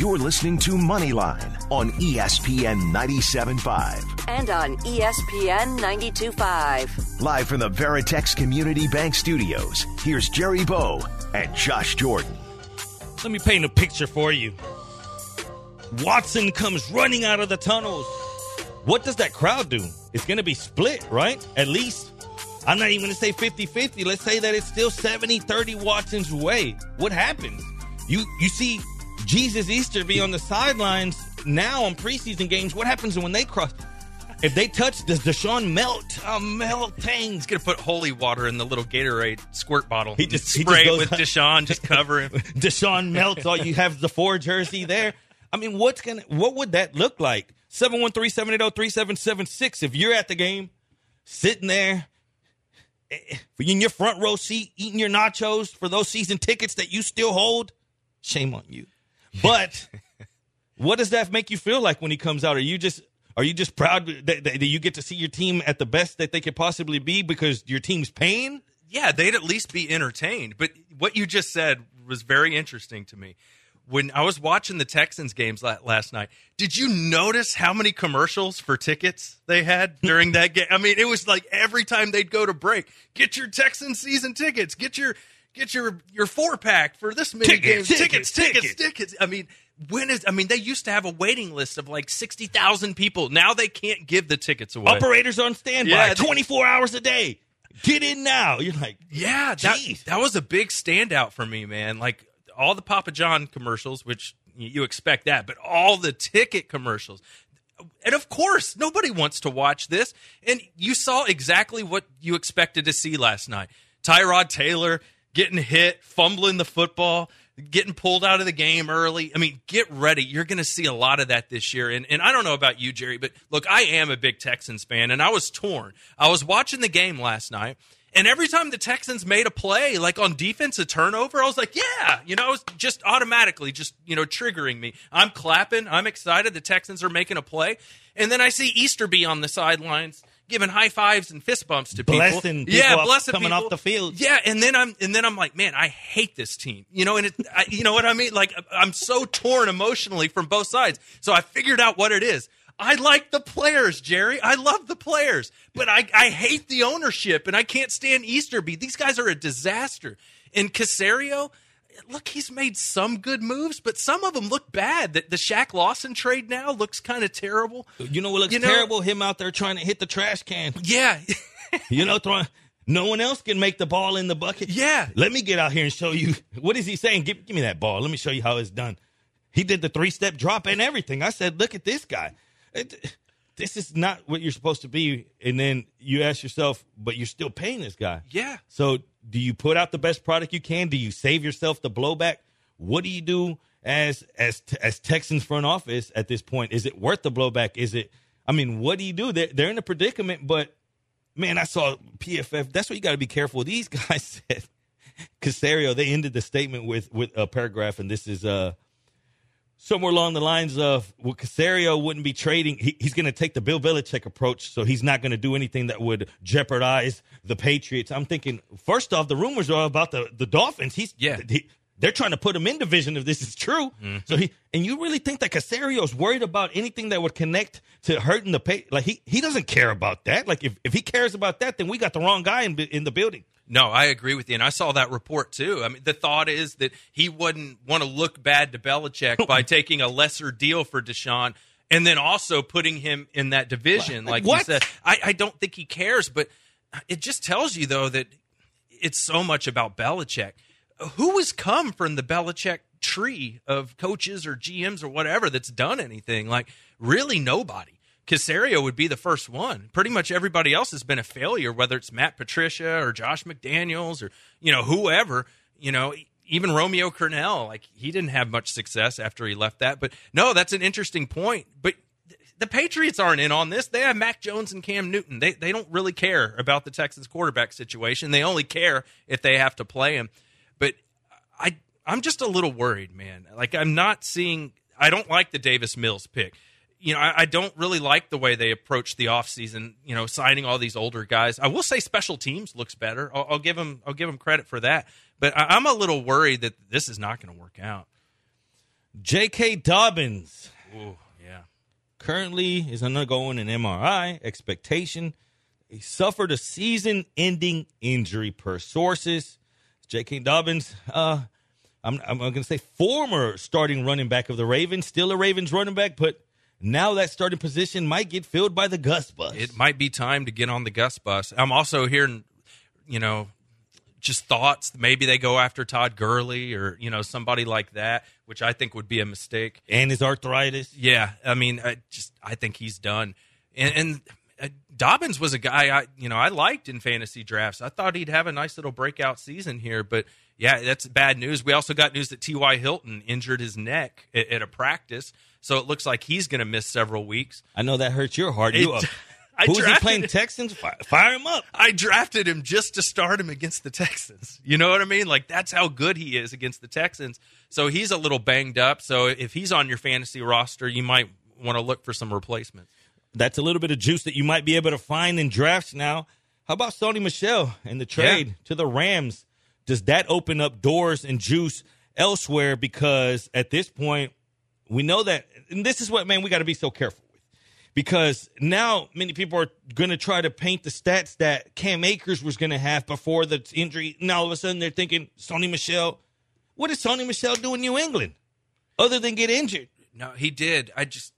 You're listening to Moneyline on ESPN 97.5. And on ESPN 92.5. Live from the Veritex Community Bank Studios, here's Jerry Bow and Josh Jordan. Let me paint a picture for you. Watson comes running out of the tunnels. What does that crowd do? It's going to be split, right? At least. I'm not even going to say 50 50. Let's say that it's still 70 30 Watson's way. What happens? You, you see Jesus Easterby on the sidelines now on preseason games. What happens when they cross? If they touch, does Deshaun melt? Oh, melting. He's gonna put holy water in the little Gatorade squirt bottle. He just- he spray just it goes- with Deshaun, just cover him. Deshaun melts. All you have the four jersey there. I mean, what's gonna? What would that look like? 713-780-3776. If you're at the game, sitting there eh, in your front row seat, eating your nachos for those season tickets that you still hold, shame on you. But what does that make you feel like when he comes out? Are you just are you just proud that, that you get to see your team at the best that they could possibly be because your team's paying? Yeah, they'd at least be entertained. But what you just said was very interesting to me. When I was watching the Texans games last night, did you notice how many commercials for tickets they had during that game? I mean, it was like every time they'd go to break, get your Texans season tickets, get your get your your four pack for this many Tickets, games, tickets, tickets, tickets, tickets. I mean, when is? I mean, they used to have a waiting list of like sixty thousand people. Now they can't give the tickets away. Operators on standby, Yeah, 24 hours a day. Get in now. You're like, Yeah, that, that was a big standout for me, man. Like all the Papa John commercials, which you expect that, but all the ticket commercials. And of course, nobody wants to watch this. And you saw exactly what you expected to see last night. Tyrod Taylor getting hit, fumbling the football, getting pulled out of the game early. I mean, get ready. You're going to see a lot of that this year. And, and I don't know about you, Jerry, but look, I am a big Texans fan, and I was torn. I was watching the game last night. And every time the Texans made a play, like on defense, a turnover, I was like, yeah, you know, it was just automatically just, you know, triggering me. I'm clapping. I'm excited. The Texans are making a play. And then I see Easterby on the sidelines giving high fives and fist bumps to people. Blessing people yeah, blessing coming people. off the field. Yeah, and then I'm and then I'm like, man, I hate this team. You know, and it, I, you know what I mean? Like, I'm so torn emotionally from both sides. So I figured out what it is. I like the players, Jerry. I love the players, but I, I hate the ownership, and I can't stand Easterby. These guys are a disaster. And Caserio, look, he's made some good moves, but some of them look bad. The, the Shaq Lawson trade now looks kind of terrible. you know what looks You know- terrible? Him out there trying to hit the trash can. Yeah, You know, throwing. No one else can make the ball in the bucket. Yeah. Let me get out here and show you. What is he saying? Give, give me that ball. Let me show you how it's done. He did the three step drop and everything. I said, look at this guy. It- this is not what you're supposed to be. And then you ask yourself, but you're still paying this guy. yeah. So do you put out the best product you can? Do you save yourself the blowback? What do you do as as as Texans front office at this point? Is it worth the blowback? Is it? I mean, what do you do? They're, they're in a predicament, but man, I saw PFF. That's what you got to be careful. These guys said Caserio. They ended the statement with with a paragraph, and this is uh somewhere along the lines of well, Caserio wouldn't be trading. He, he's going to take the Bill Belichick approach, so he's not going to do anything that would jeopardize the Patriots. I'm thinking, first off, the rumors are about the, the Dolphins. He's Yeah. he- they're trying to put him in division if this is true. Mm-hmm. So he and you really think that Caserio is worried about anything that would connect to hurting the pay? Like he he doesn't care about that. Like if, if he cares about that, then we got the wrong guy in in the building. No, I agree with you, and I saw that report too. I mean, the thought is that he wouldn't want to look bad to Belichick by taking a lesser deal for Deshaun, and then also putting him in that division, like What? said. I, I don't think he cares, but it just tells you though that it's so much about Belichick. Who has come from the Belichick tree of coaches or GMs or whatever that's done anything? Like really nobody. Caserio would be the first one. Pretty much everybody else has been a failure, whether it's Matt Patricia or Josh McDaniels or you know whoever. You know, even Romeo Crennel, like he didn't have much success after he left that. But no, that's an interesting point. But the Patriots aren't in on this. They have Mac Jones and Cam Newton. They they don't really care about the Texans quarterback situation. They only care if they have to play him. I I'm just a little worried, man. Like I'm not seeing I don't like the Davis Mills pick. You know, I, I don't really like the way they approach the offseason, you know, signing all these older guys. I will say special teams looks better. I'll, I'll give them I'll give them credit for that. But I, I'm a little worried that this is not going to work out. J.K. Dobbins Ooh, yeah. currently is undergoing an MRI. Expectation he suffered a season-ending injury per sources. J.K. Dobbins, uh, I'm, I'm going to say former starting running back of the Ravens, still a Ravens running back, but now that starting position might get filled by the Gus Bus. It might be time to get on the Gus bus. I'm also hearing, you know, just thoughts. Maybe they go after Todd Gurley or you know somebody like that, which I think would be a mistake. and his arthritis. Yeah, I mean, I just I think he's done. And, and Dobbins was a guy I you know I liked in fantasy drafts. I thought he'd have a nice little breakout season here, but yeah, that's bad news. We also got news that T.Y. Hilton injured his neck at, at a practice, so it looks like he's going to miss several weeks. I know that hurts your heart. You, uh, I who's he playing? Texans? Fire, fire him up. I drafted him just to start him against the Texans. You know what I mean? Like that's how good he is against the Texans. So he's a little banged up. So if he's on your fantasy roster, you might want to look for some replacements. That's a little bit of juice that you might be able to find in drafts now. How about Sony Michel and the trade Yeah. to the Rams? Does that open up doors and juice elsewhere? Because at this point, we know that, and this is what, man, we got to be so careful with. Because now many people are going to try to paint the stats that Cam Akers was going to have before the injury. Now all of a sudden they're thinking, Sony Michel, what did Sony Michel do in New England other than get injured? No, he did. I just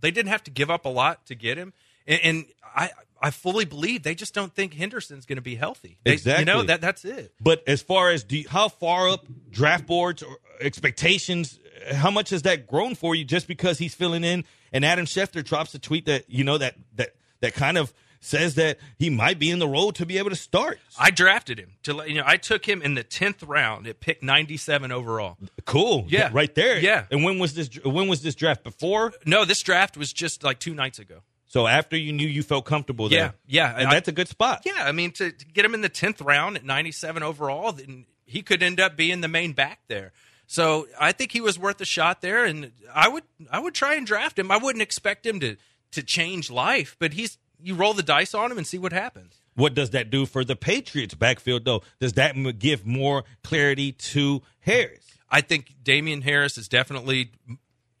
they didn't have to give up a lot to get him, and, and I I fully believe they just don't think Henderson's going to be healthy. They, Exactly. You know that that's it. But as far as do you, how far up draft boards or expectations, how much has that grown for you just because he's filling in? And Adam Schefter drops a tweet that you know that that that kind of says that he might be in the role to be able to start. I drafted him to you know. I took him in the tenth round at pick ninety seven overall. Cool, Yeah. right there. Yeah. And when was this? When was this draft? Before? No, this draft was just like two nights ago. So after you knew you felt comfortable there. Yeah, yeah, and that's a good spot. Yeah, I mean to, to get him in the tenth round at ninety seven overall, then he could end up being the main back there. So I think he was worth a shot there, and I would I would try and draft him. I wouldn't expect him to to change life, but he's you roll the dice on him and see what happens. What does that do for the Patriots backfield though? Does that give more clarity to Harris? I think Damien Harris is definitely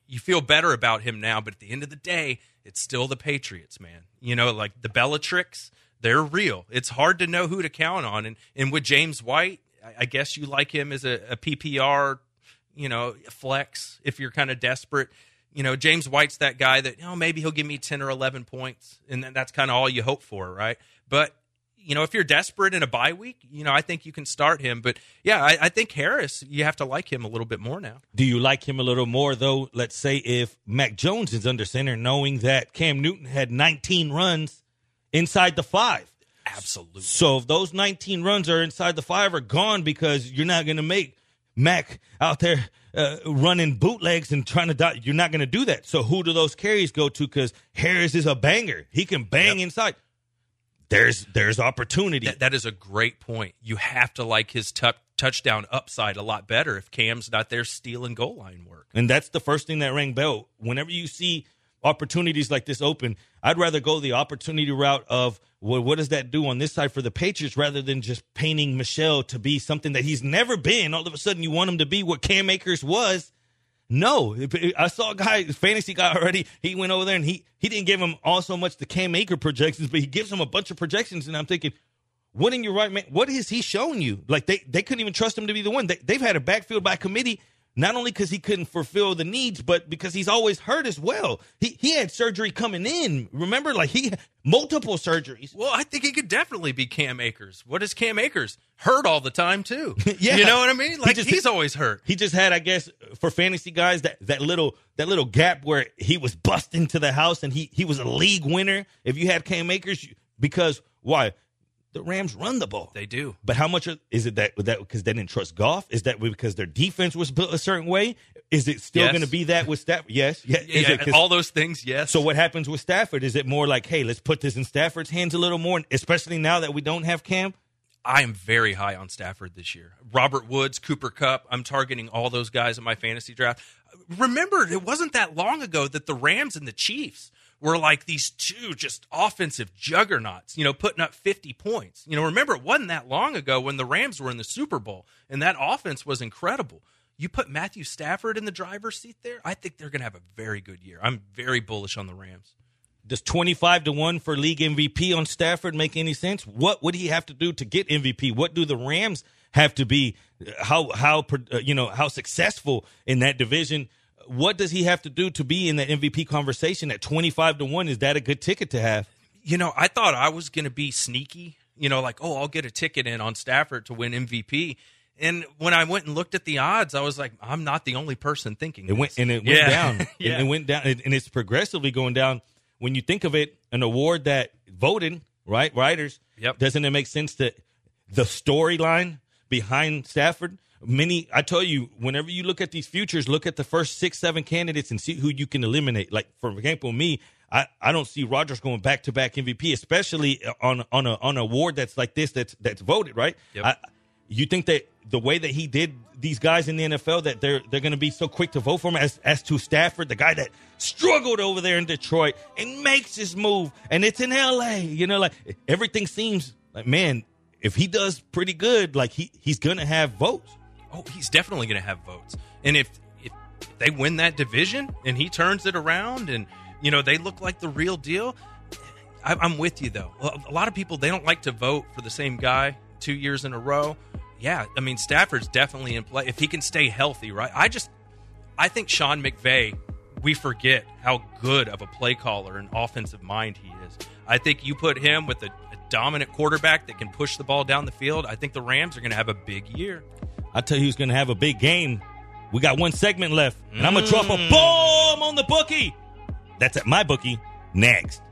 you feel better about him now, but at the end of the day, it's still the Patriots, man. You know, like the Bellatrix, they're real. It's hard to know who to count on. And and with James White, I, guess you like him as a, a PPR, you know, flex if you're kind of desperate. You know, James White's that guy that, you know, maybe he'll give me 10 or 11 points, and then that's kind of all you hope for, right? But you know, if you're desperate in a bye week, you know, I think you can start him. But yeah, I, I think Harris, you have to like him a little bit more now. Do you like him a little more though? Let's say if Mac Jones is under center, knowing that Cam Newton had 19 runs inside the five. Absolutely. So if those 19 runs are inside the five are gone because you're not going to make Mac out there uh, running bootlegs and trying to die. You're not going to do that. So who do those carries go to? Because Harris is a banger. He can bang inside. There's there's opportunity. That, that is a great point. You have to like his tou- touchdown upside a lot better if Cam's not there stealing goal line work. And that's the first thing that rang bell. Whenever you see opportunities like this open, I'd rather go the opportunity route of well, what does that do on this side for the Patriots rather than just painting Michel to be something that he's never been. All of a sudden, you want him to be what Cam Akers was. No, I saw a guy, fantasy guy already. He went over there and he he didn't give him all so much the Cam Aker projections, but he gives him a bunch of projections. And I'm thinking, what in your right man? What has he shown you? Like they they couldn't even trust him to be the one. They, they've had a backfield by committee, not only because he couldn't fulfill the needs, but because he's always hurt as well. He he had surgery coming in. Remember, like he multiple surgeries. Well, I think he could definitely be Cam Akers. What is Cam Akers? Hurt all the time too. Yeah. You know what I mean? Like just- he's always hurt. He just had, I guess, for fantasy guys, that, that little that little gap where he was busting to the house and he he was a league winner. If you had Cam Akers, because why? The Rams run the ball. They do. But how much are- is it that that because they didn't trust Goff? Is that because their defense was built a certain way? Is it still Yes. going to be that with Stafford? Yes. Yeah. Yeah, it all those things, yes. so what happens with Stafford? Is it more like, hey, let's put this in Stafford's hands a little more, especially now that we don't have Cam? I am very high on Stafford this year. Robert Woods, Cooper Kupp. I'm targeting all those guys in my fantasy draft. Remember, it wasn't that long ago that the Rams and the Chiefs were like these two just offensive juggernauts, you know, putting up 50 points. You know, remember, it wasn't that long ago when the Rams were in the Super Bowl and that offense was incredible. You put Matthew Stafford in the driver's seat there, I think they're going to have a very good year. I'm very bullish on the Rams. Does 25 to 1 for league MVP on Stafford make any sense? What would he have to do to get MVP? What do the Rams have to be how how uh, you know how successful in that division? What does he have to do to be in the MVP conversation at 25 to 1? Is that a good ticket to have? You know, I thought I was going to be sneaky, you know, like, "Oh, I'll get a ticket in on Stafford to win MVP." And when I went and looked at the odds, I was like, I'm not the only person thinking. It went and it went yeah. down. yeah. It went down, and it's progressively going down. When you think of it, an award that voted right writers, yep. doesn't it make sense that the storyline behind Stafford? Many, I tell you, whenever you look at these futures, look at the first six, seven candidates and see who you can eliminate. Like for example, me, I, I don't see Rodgers going back to back MVP, especially on on a on an award that's like this that's that's voted right. Yep. I, you think that the way that he did these guys in the NFL that they're they're going to be so quick to vote for him as as to Stafford, the guy that struggled over there in Detroit and makes his move, and it's in L.A. You know, like everything seems like man, if he does pretty good, like he he's going to have votes. Oh, he's definitely going to have votes, and if, if they win that division and he turns it around, and you know they look like the real deal. I, I'm with you though. A lot of people they don't like to vote for the same guy two years in a row yeah, I mean Stafford's definitely in play if he can stay healthy, right? I just I think Sean McVay, we forget how good of a play caller and offensive mind he is. I think you put him with a, a dominant quarterback that can push the ball down the field. I think the Rams are going to have a big year. I tell you who's going to have a big game. We got one segment left, and I'm going to drop a mm. bomb on the bookie. That's at my bookie next.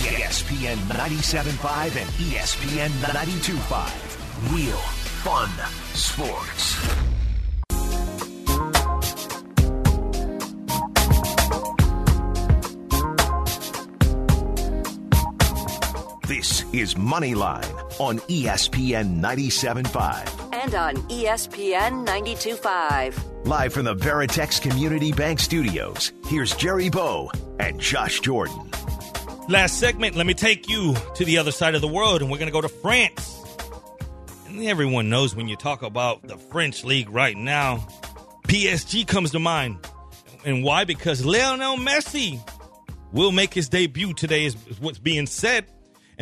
ESPN 97.5 and ESPN 92.5. Real fun sports. Is Moneyline on ESPN 97.5 and on ESPN 92.5. Live from the Veritex Community Bank Studios, here's Jerry Bow and Josh Jordan. Last segment, let me take you to the other side of the world, and we're going to go to France. And everyone knows when you talk about the French league right now, PSG comes to mind. And why? Because Lionel Messi will make his debut today, is what's being said.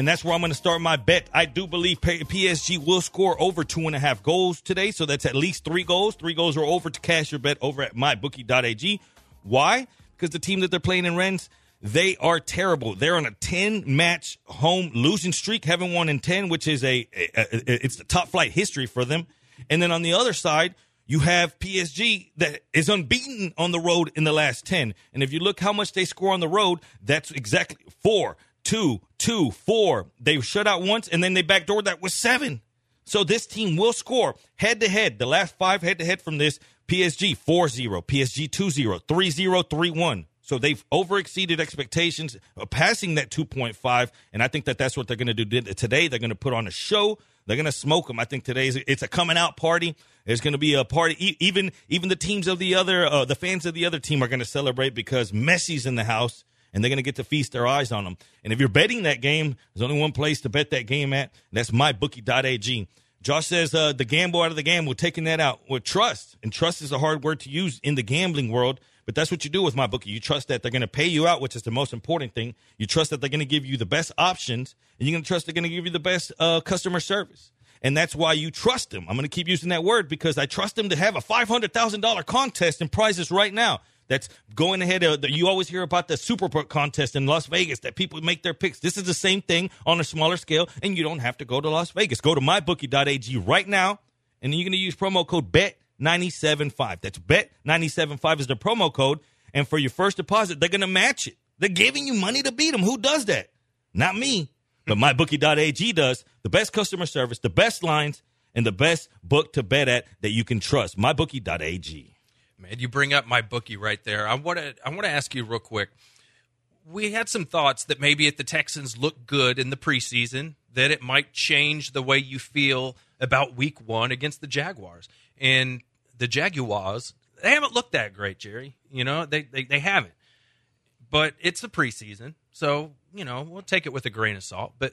And that's where I'm going to start my bet. I do believe PSG will score over two and a half goals today. So that's at least three goals. Three goals or over to cash your bet over at mybookie.ag. Why? Because the team that they're playing in Rennes they are terrible. They're on a 10 match home losing streak, haven't won in 10, which is a, a, a, it's the top flight history for them. And then on the other side, you have PSG that is unbeaten on the road in the last 10. And if you look how much they score on the road, that's exactly four, two, two, four. They shut out once and then they backdoored that with seven. So this team will score head to head. The last five head to head from this PSG 4 0, PSG 2 0, 3 0, 3 1. So they've over exceeded expectations, uh, passing that 2.5. And I think that that's what they're going to do today. They're going to put on a show. They're going to smoke them. I think today's it's a coming out party. There's going to be a party. Even even the teams of the other, uh, the fans of the other team are going to celebrate because Messi's in the house and they're going to get to feast their eyes on them. And if you're betting that game, there's only one place to bet that game at. and that's mybookie.ag. Josh says uh, the gamble out of the game. We're taking that out with trust, and trust is a hard word to use in the gambling world. But that's what you do with my bookie. You trust that they're going to pay you out, which is the most important thing. You trust that they're going to give you the best options, and you're going to trust they're going to give you the best uh, customer service. And that's why you trust them. I'm going to keep using that word because I trust them to have a $500,000 contest and prizes right now. That's going ahead. Uh, you always hear about the Super Bowl contest in Las Vegas that people make their picks. This is the same thing on a smaller scale, and you don't have to go to Las Vegas. Go to mybookie.ag right now, and you're going to use promo code BET 975. That's bet 975 is the promo code. And for your first deposit, they're going to match it. They're giving you money to beat them. Who does that? Not me, but mybookie.ag does. The best customer service, the best lines, and the best book to bet at that you can trust. Mybookie.ag. Man, you bring up my bookie right there. I want to I want to ask you real quick. We had some thoughts that maybe if the Texans look good in the preseason, that it might change the way you feel about week 1 against the Jaguars. And the Jaguars, they haven't looked that great, Jerry. You know, they, they, they haven't. But it's the preseason. So, you know, we'll take it with a grain of salt. But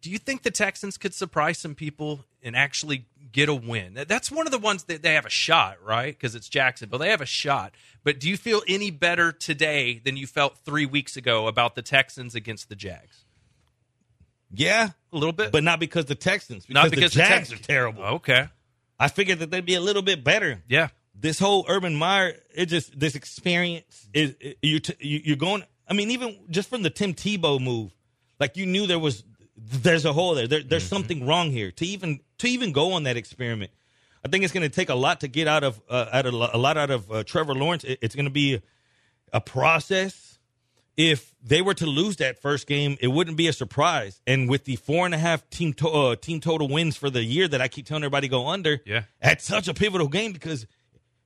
do you think the Texans could surprise some people and actually get a win? That's one of the ones that they have a shot, right? Because it's Jacksonville. They have a shot. But do you feel any better today than you felt three weeks ago about the Texans against the Jags? Yeah, A little bit, but not because the Texans. Because not because the Jags Texans are terrible. Okay, I figured that they'd be a little bit better. yeah, This whole Urban Meyer, it just this experience is it, you t- you- you're going. I mean, even just from the Tim Tebow move, like you knew there was there's a hole there. there there's mm-hmm. something wrong here to even to even go on that experiment. I think it's going to take a lot to get out of uh, out of a lot out of uh, Trevor Lawrence. It- it's going to be a process. If they were to lose that first game, it wouldn't be a surprise. And with the four and a half team to- uh, team total wins for the year that I keep telling everybody go under, Yeah. that's such a pivotal game because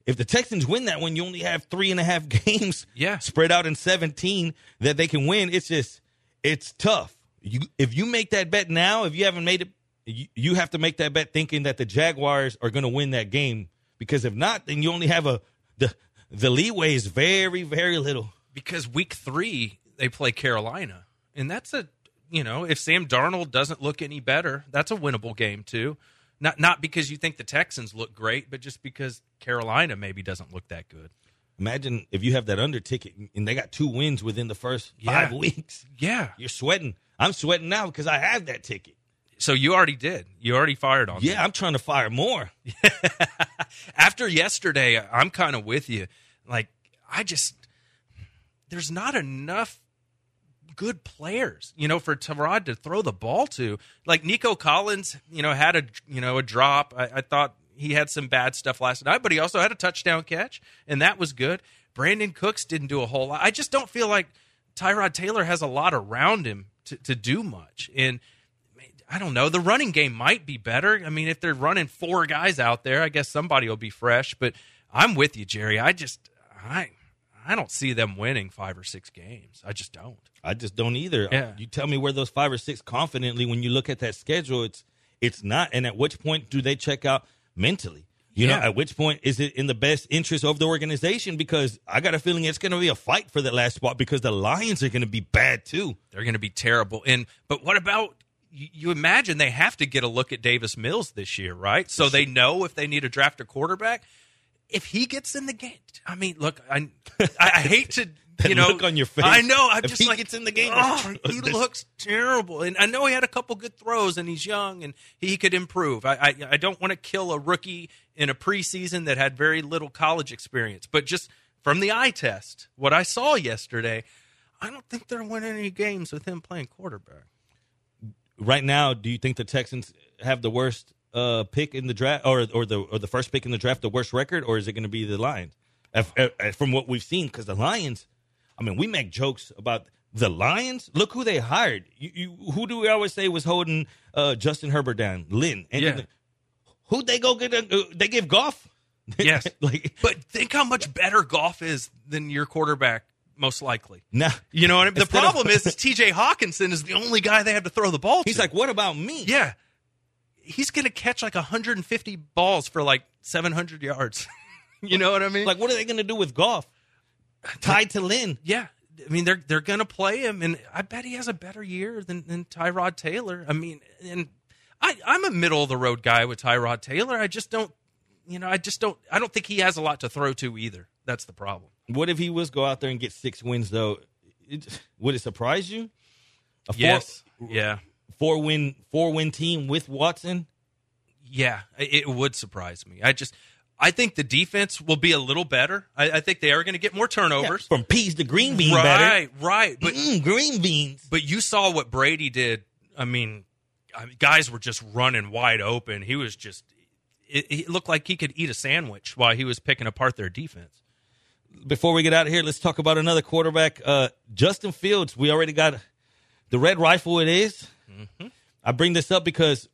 if the Texans win that one, you only have three and a half games Yeah. spread out in 17 that they can win. It's just, it's tough. You If you make that bet now, if you haven't made it, you, you have to make that bet thinking that the Jaguars are going to win that game because if not, then you only have a, the, the leeway is very, very little. because week three they play Carolina, and that's a you know if Sam Darnold doesn't look any better, that's a winnable game too. Not not because you think the Texans look great, but just because Carolina maybe doesn't look that good. Imagine if you have that under ticket and they got two wins within the first Yeah. five weeks. Yeah. You're sweating. I'm sweating now because I have that ticket. So you already did. You already fired on. Yeah, I'm trying to fire more. after yesterday, I'm kind of with you. Like, I just, there's not enough good players, you know, for Tyrod to throw the ball to. Like Nico Collins, you know, had a, you know, a drop. I, I thought he had some bad stuff last night, but he also had a touchdown catch, and that was good. Brandin Cooks didn't do a whole lot. I just don't feel like Tyrod Taylor has a lot around him to, to do much. And I don't know. The running game might be better. I mean, if they're running four guys out there, I guess somebody will be fresh. But I'm with you, Jerry. I just I I don't see them winning five or six games. I just don't. I just don't either. Yeah. You tell me where those five or six confidently when you look at that schedule, it's it's not. And at which point do they check out mentally? You know, at which point is it in the best interest of the organization? Because I got a feeling it's going to be a fight for that last spot because the Lions are going to be bad too. They're going to be terrible. And but what about you, imagine they have to get a look at Davis Mills this year, right? So they know if they need to draft a quarterback. If he gets in the game, I mean, look, I I, hate to you know look on your face. I know. I'm If just he like gets in the game, Oh, he looks terrible, and I know he had a couple good throws, and he's young, and he could improve. I I, I don't want to kill a rookie in a preseason that had very little college experience, but just from the eye test, what I saw yesterday, I don't think they're winning any games with him playing quarterback. Right now, do you think the Texans have the worst uh, pick in the draft, or or the or the first pick in the draft, the worst record, or is it going to be the Lions? If- if- from what we've seen, because the Lions, I mean, we make jokes about the Lions. Look who they hired. You, you, who do we always say was holding uh, Justin Herbert down? Lynn. And Yeah. Who they go get? A, uh, they give Goff. Yes, like but think how much better Goff is than your quarterback, most likely. No, You know what I mean? The Instead of- problem is, is T.J. Hockenson is the only guy they have to throw the ball to. He's like, what about me? yeah, he's going to catch like 150 balls for like 700 yards. you know what I mean? Like, what are they going to do with Goff? Tied to Lynn. yeah. I mean, they're they're going to play him, and I bet he has a better year than, than Tyrod Taylor. I mean, and I I'm a middle of the road guy with Tyrod Taylor. I just don't, you know, I just don't. I don't think he has a lot to throw to either. That's the problem. What if he was go out there and get six wins though? It, would it surprise you? A four, Yes. Yeah. four win four win team with Watson. Yeah, it would surprise me. I just, I think the defense will be a little better. I, I think they are going to get more turnovers. From peas to green bean better. right, right. But Mm, green beans. but you saw what Brady did. I mean, I mean, guys were just running wide open. He was just. It, it looked like he could eat a sandwich while he was picking apart their defense. Before we get out of here, let's talk about another quarterback, uh, Justin Fields. We already got the red rifle. It is. I bring this up because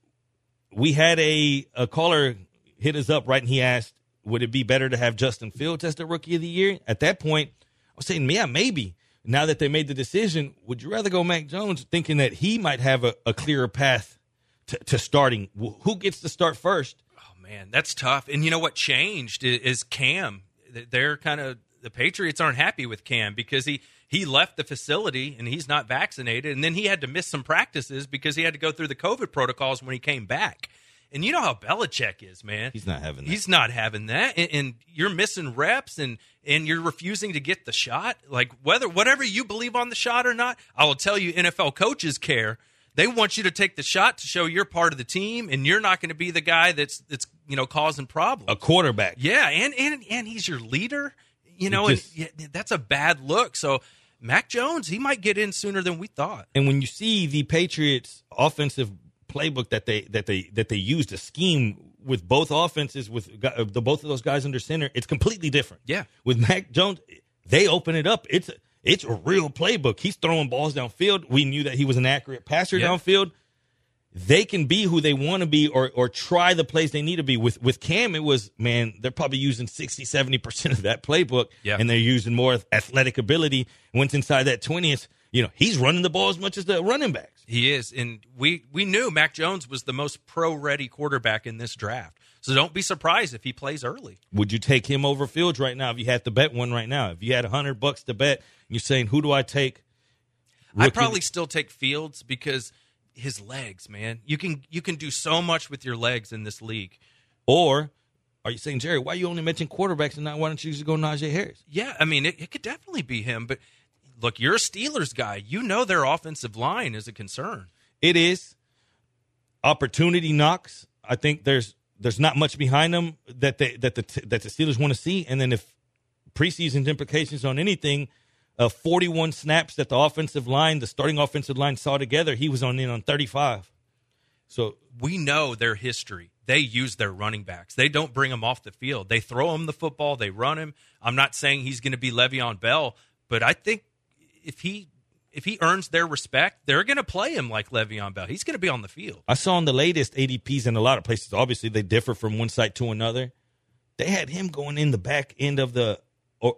we had a a caller hit us up right, and he asked, "Would it be better to have Justin Fields as the rookie of the year?" At that point, I was saying, "Yeah, maybe." Now that they made the decision, would you rather go Mac Jones, thinking that he might have a, a clearer path to, to starting? Who gets to start first? Oh man, that's tough. And you know what changed is Cam. They're kind of the Patriots aren't happy with Cam because he he left the facility and he's not vaccinated, and then he had to miss some practices because he had to go through the COVID protocols when he came back. And you know how Belichick is, man. He's not having that. He's not having that, and, and you're missing reps, and and you're refusing to get the shot. Like whether whatever you believe on the shot or not, I will tell you, NFL coaches care. They want you to take the shot to show you're part of the team, and you're not going to be the guy that's that's you know causing problems. a quarterback. Yeah, and and and he's your leader. You know, just- and yeah, that's a bad look. So Mac Jones, he might get in sooner than we thought. And when you see the Patriots offensive playbook that they that they that they use to scheme with both offenses with uh, the both of those guys under center, it's completely different. Yeah. With Mac Jones, they open it up. It's it's a real playbook. He's throwing balls downfield. We knew that he was an accurate passer Yeah. downfield. They can be who they want to be or or try the plays they need to be. With with Cam, it was man, they're probably using 60, 70% of that playbook. Yeah. And they're using more athletic ability. Once inside that 20th, you know, he's running the ball as much as the running backs. He is, and we we knew Mac Jones was the most pro ready quarterback in this draft. So don't be surprised if he plays early. Would you take him over Fields right now if you had to bet one right now? If you had a hundred bucks to bet, and you're saying who do I take? I'd probably still take Fields because his legs, man. You can you can do so much with your legs in this league. or are you saying Jerry? Why you only mention quarterbacks and not why don't you just go Najee Harris? Yeah, I mean it, it could definitely be him, but look, you're a Steelers guy. You know their offensive line is a concern. It is opportunity knocks. I think there's there's not much behind them that they that the that the Steelers want to see, and then if preseason implications on anything. Uh, 41 snaps that the offensive line, the starting offensive line saw together, he was on in on 35. So we know their history. They use their running backs. They don't bring them off the field. They throw him the football. They run him. I'm not saying he's going to be Le'Veon Bell, but I think if he if he earns their respect, they're going to play him like Le'Veon Bell. He's going to be on the field. I saw in the latest ADPs in a lot of places. Obviously, they differ from one site to another. They had him going in the back end of the, or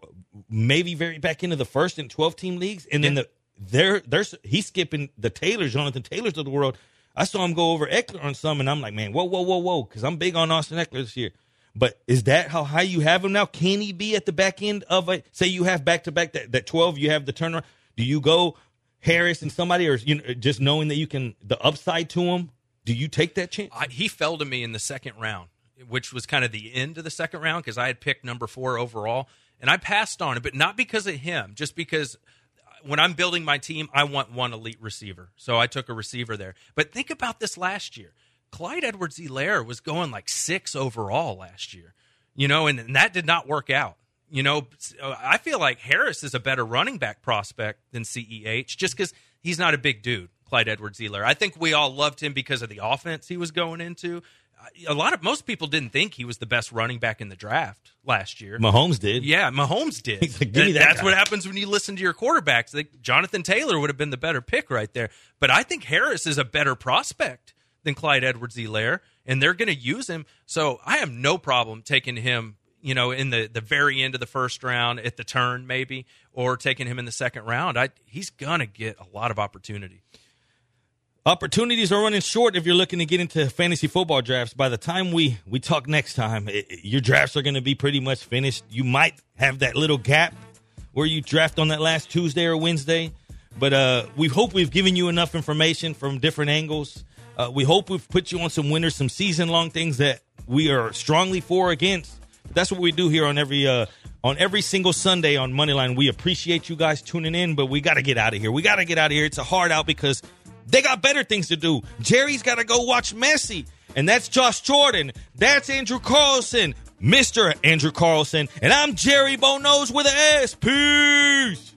maybe very back into the first and twelve team leagues, and then Yeah. the there there's he's skipping the Taylors, Jonathan Taylors of the world. I saw him go over Ekeler on some, and I'm like, man, whoa, whoa, whoa, whoa, because I'm big on Austin Ekeler this year. But is that how high you have him now? Can he be at the back end of a say you have back to back that that twelve? You have the turnaround. Do you go Harris and somebody, or you know, just knowing that you can the upside to him? Do you take that chance? I, he fell to me in the second round, which was kind of the end of the second round because I had picked number four overall, and I passed on it, but not because of him, just because when I'm building my team, I want one elite receiver, so I took a receiver there. But think about this last year: Clyde Edwards-Helaire was going like six overall last year, you know, and, and that did not work out. You know, uh, I feel like Harris is a better running back prospect than CEH just because he's not a big dude. Clyde Edwards-Helaire. I think we all loved him because of the offense he was going into. A lot of most people didn't think he was the best running back in the draft last year. Mahomes did. Yeah, Mahomes did. Like, "Give me that That's guy." what happens when you listen to your quarterbacks. Like, Jonathan Taylor would have been the better pick right there. But I think Harris is a better prospect than Clyde Edwards-Helaire, and they're going to use him. So I have no problem taking him, you know, in the, the very end of the first round, at the turn maybe, or taking him in the second round. I, he's going to get a lot of opportunity. Opportunities are running short if you're looking to get into fantasy football drafts. By the time we we talk next time, it, your drafts are going to be pretty much finished. You might have that little gap where you draft on that last Tuesday or Wednesday, but uh, we hope we've given you enough information from different angles. Uh, we hope we've put you on some winners, some season long things that we are strongly for or against. That's what we do here on every uh, on every single Sunday on Moneyline. We appreciate you guys tuning in, but we got to get out of here. We got to get out of here. It's a hard out because they got better things to do. Jerry's got to go watch Messi, and that's Josh Jordan. That's Andrew Carlson, Mister Andrew Carlson, and I'm Jerry Bonos with an S. Peace.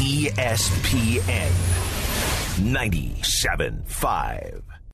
ESPN 97.5.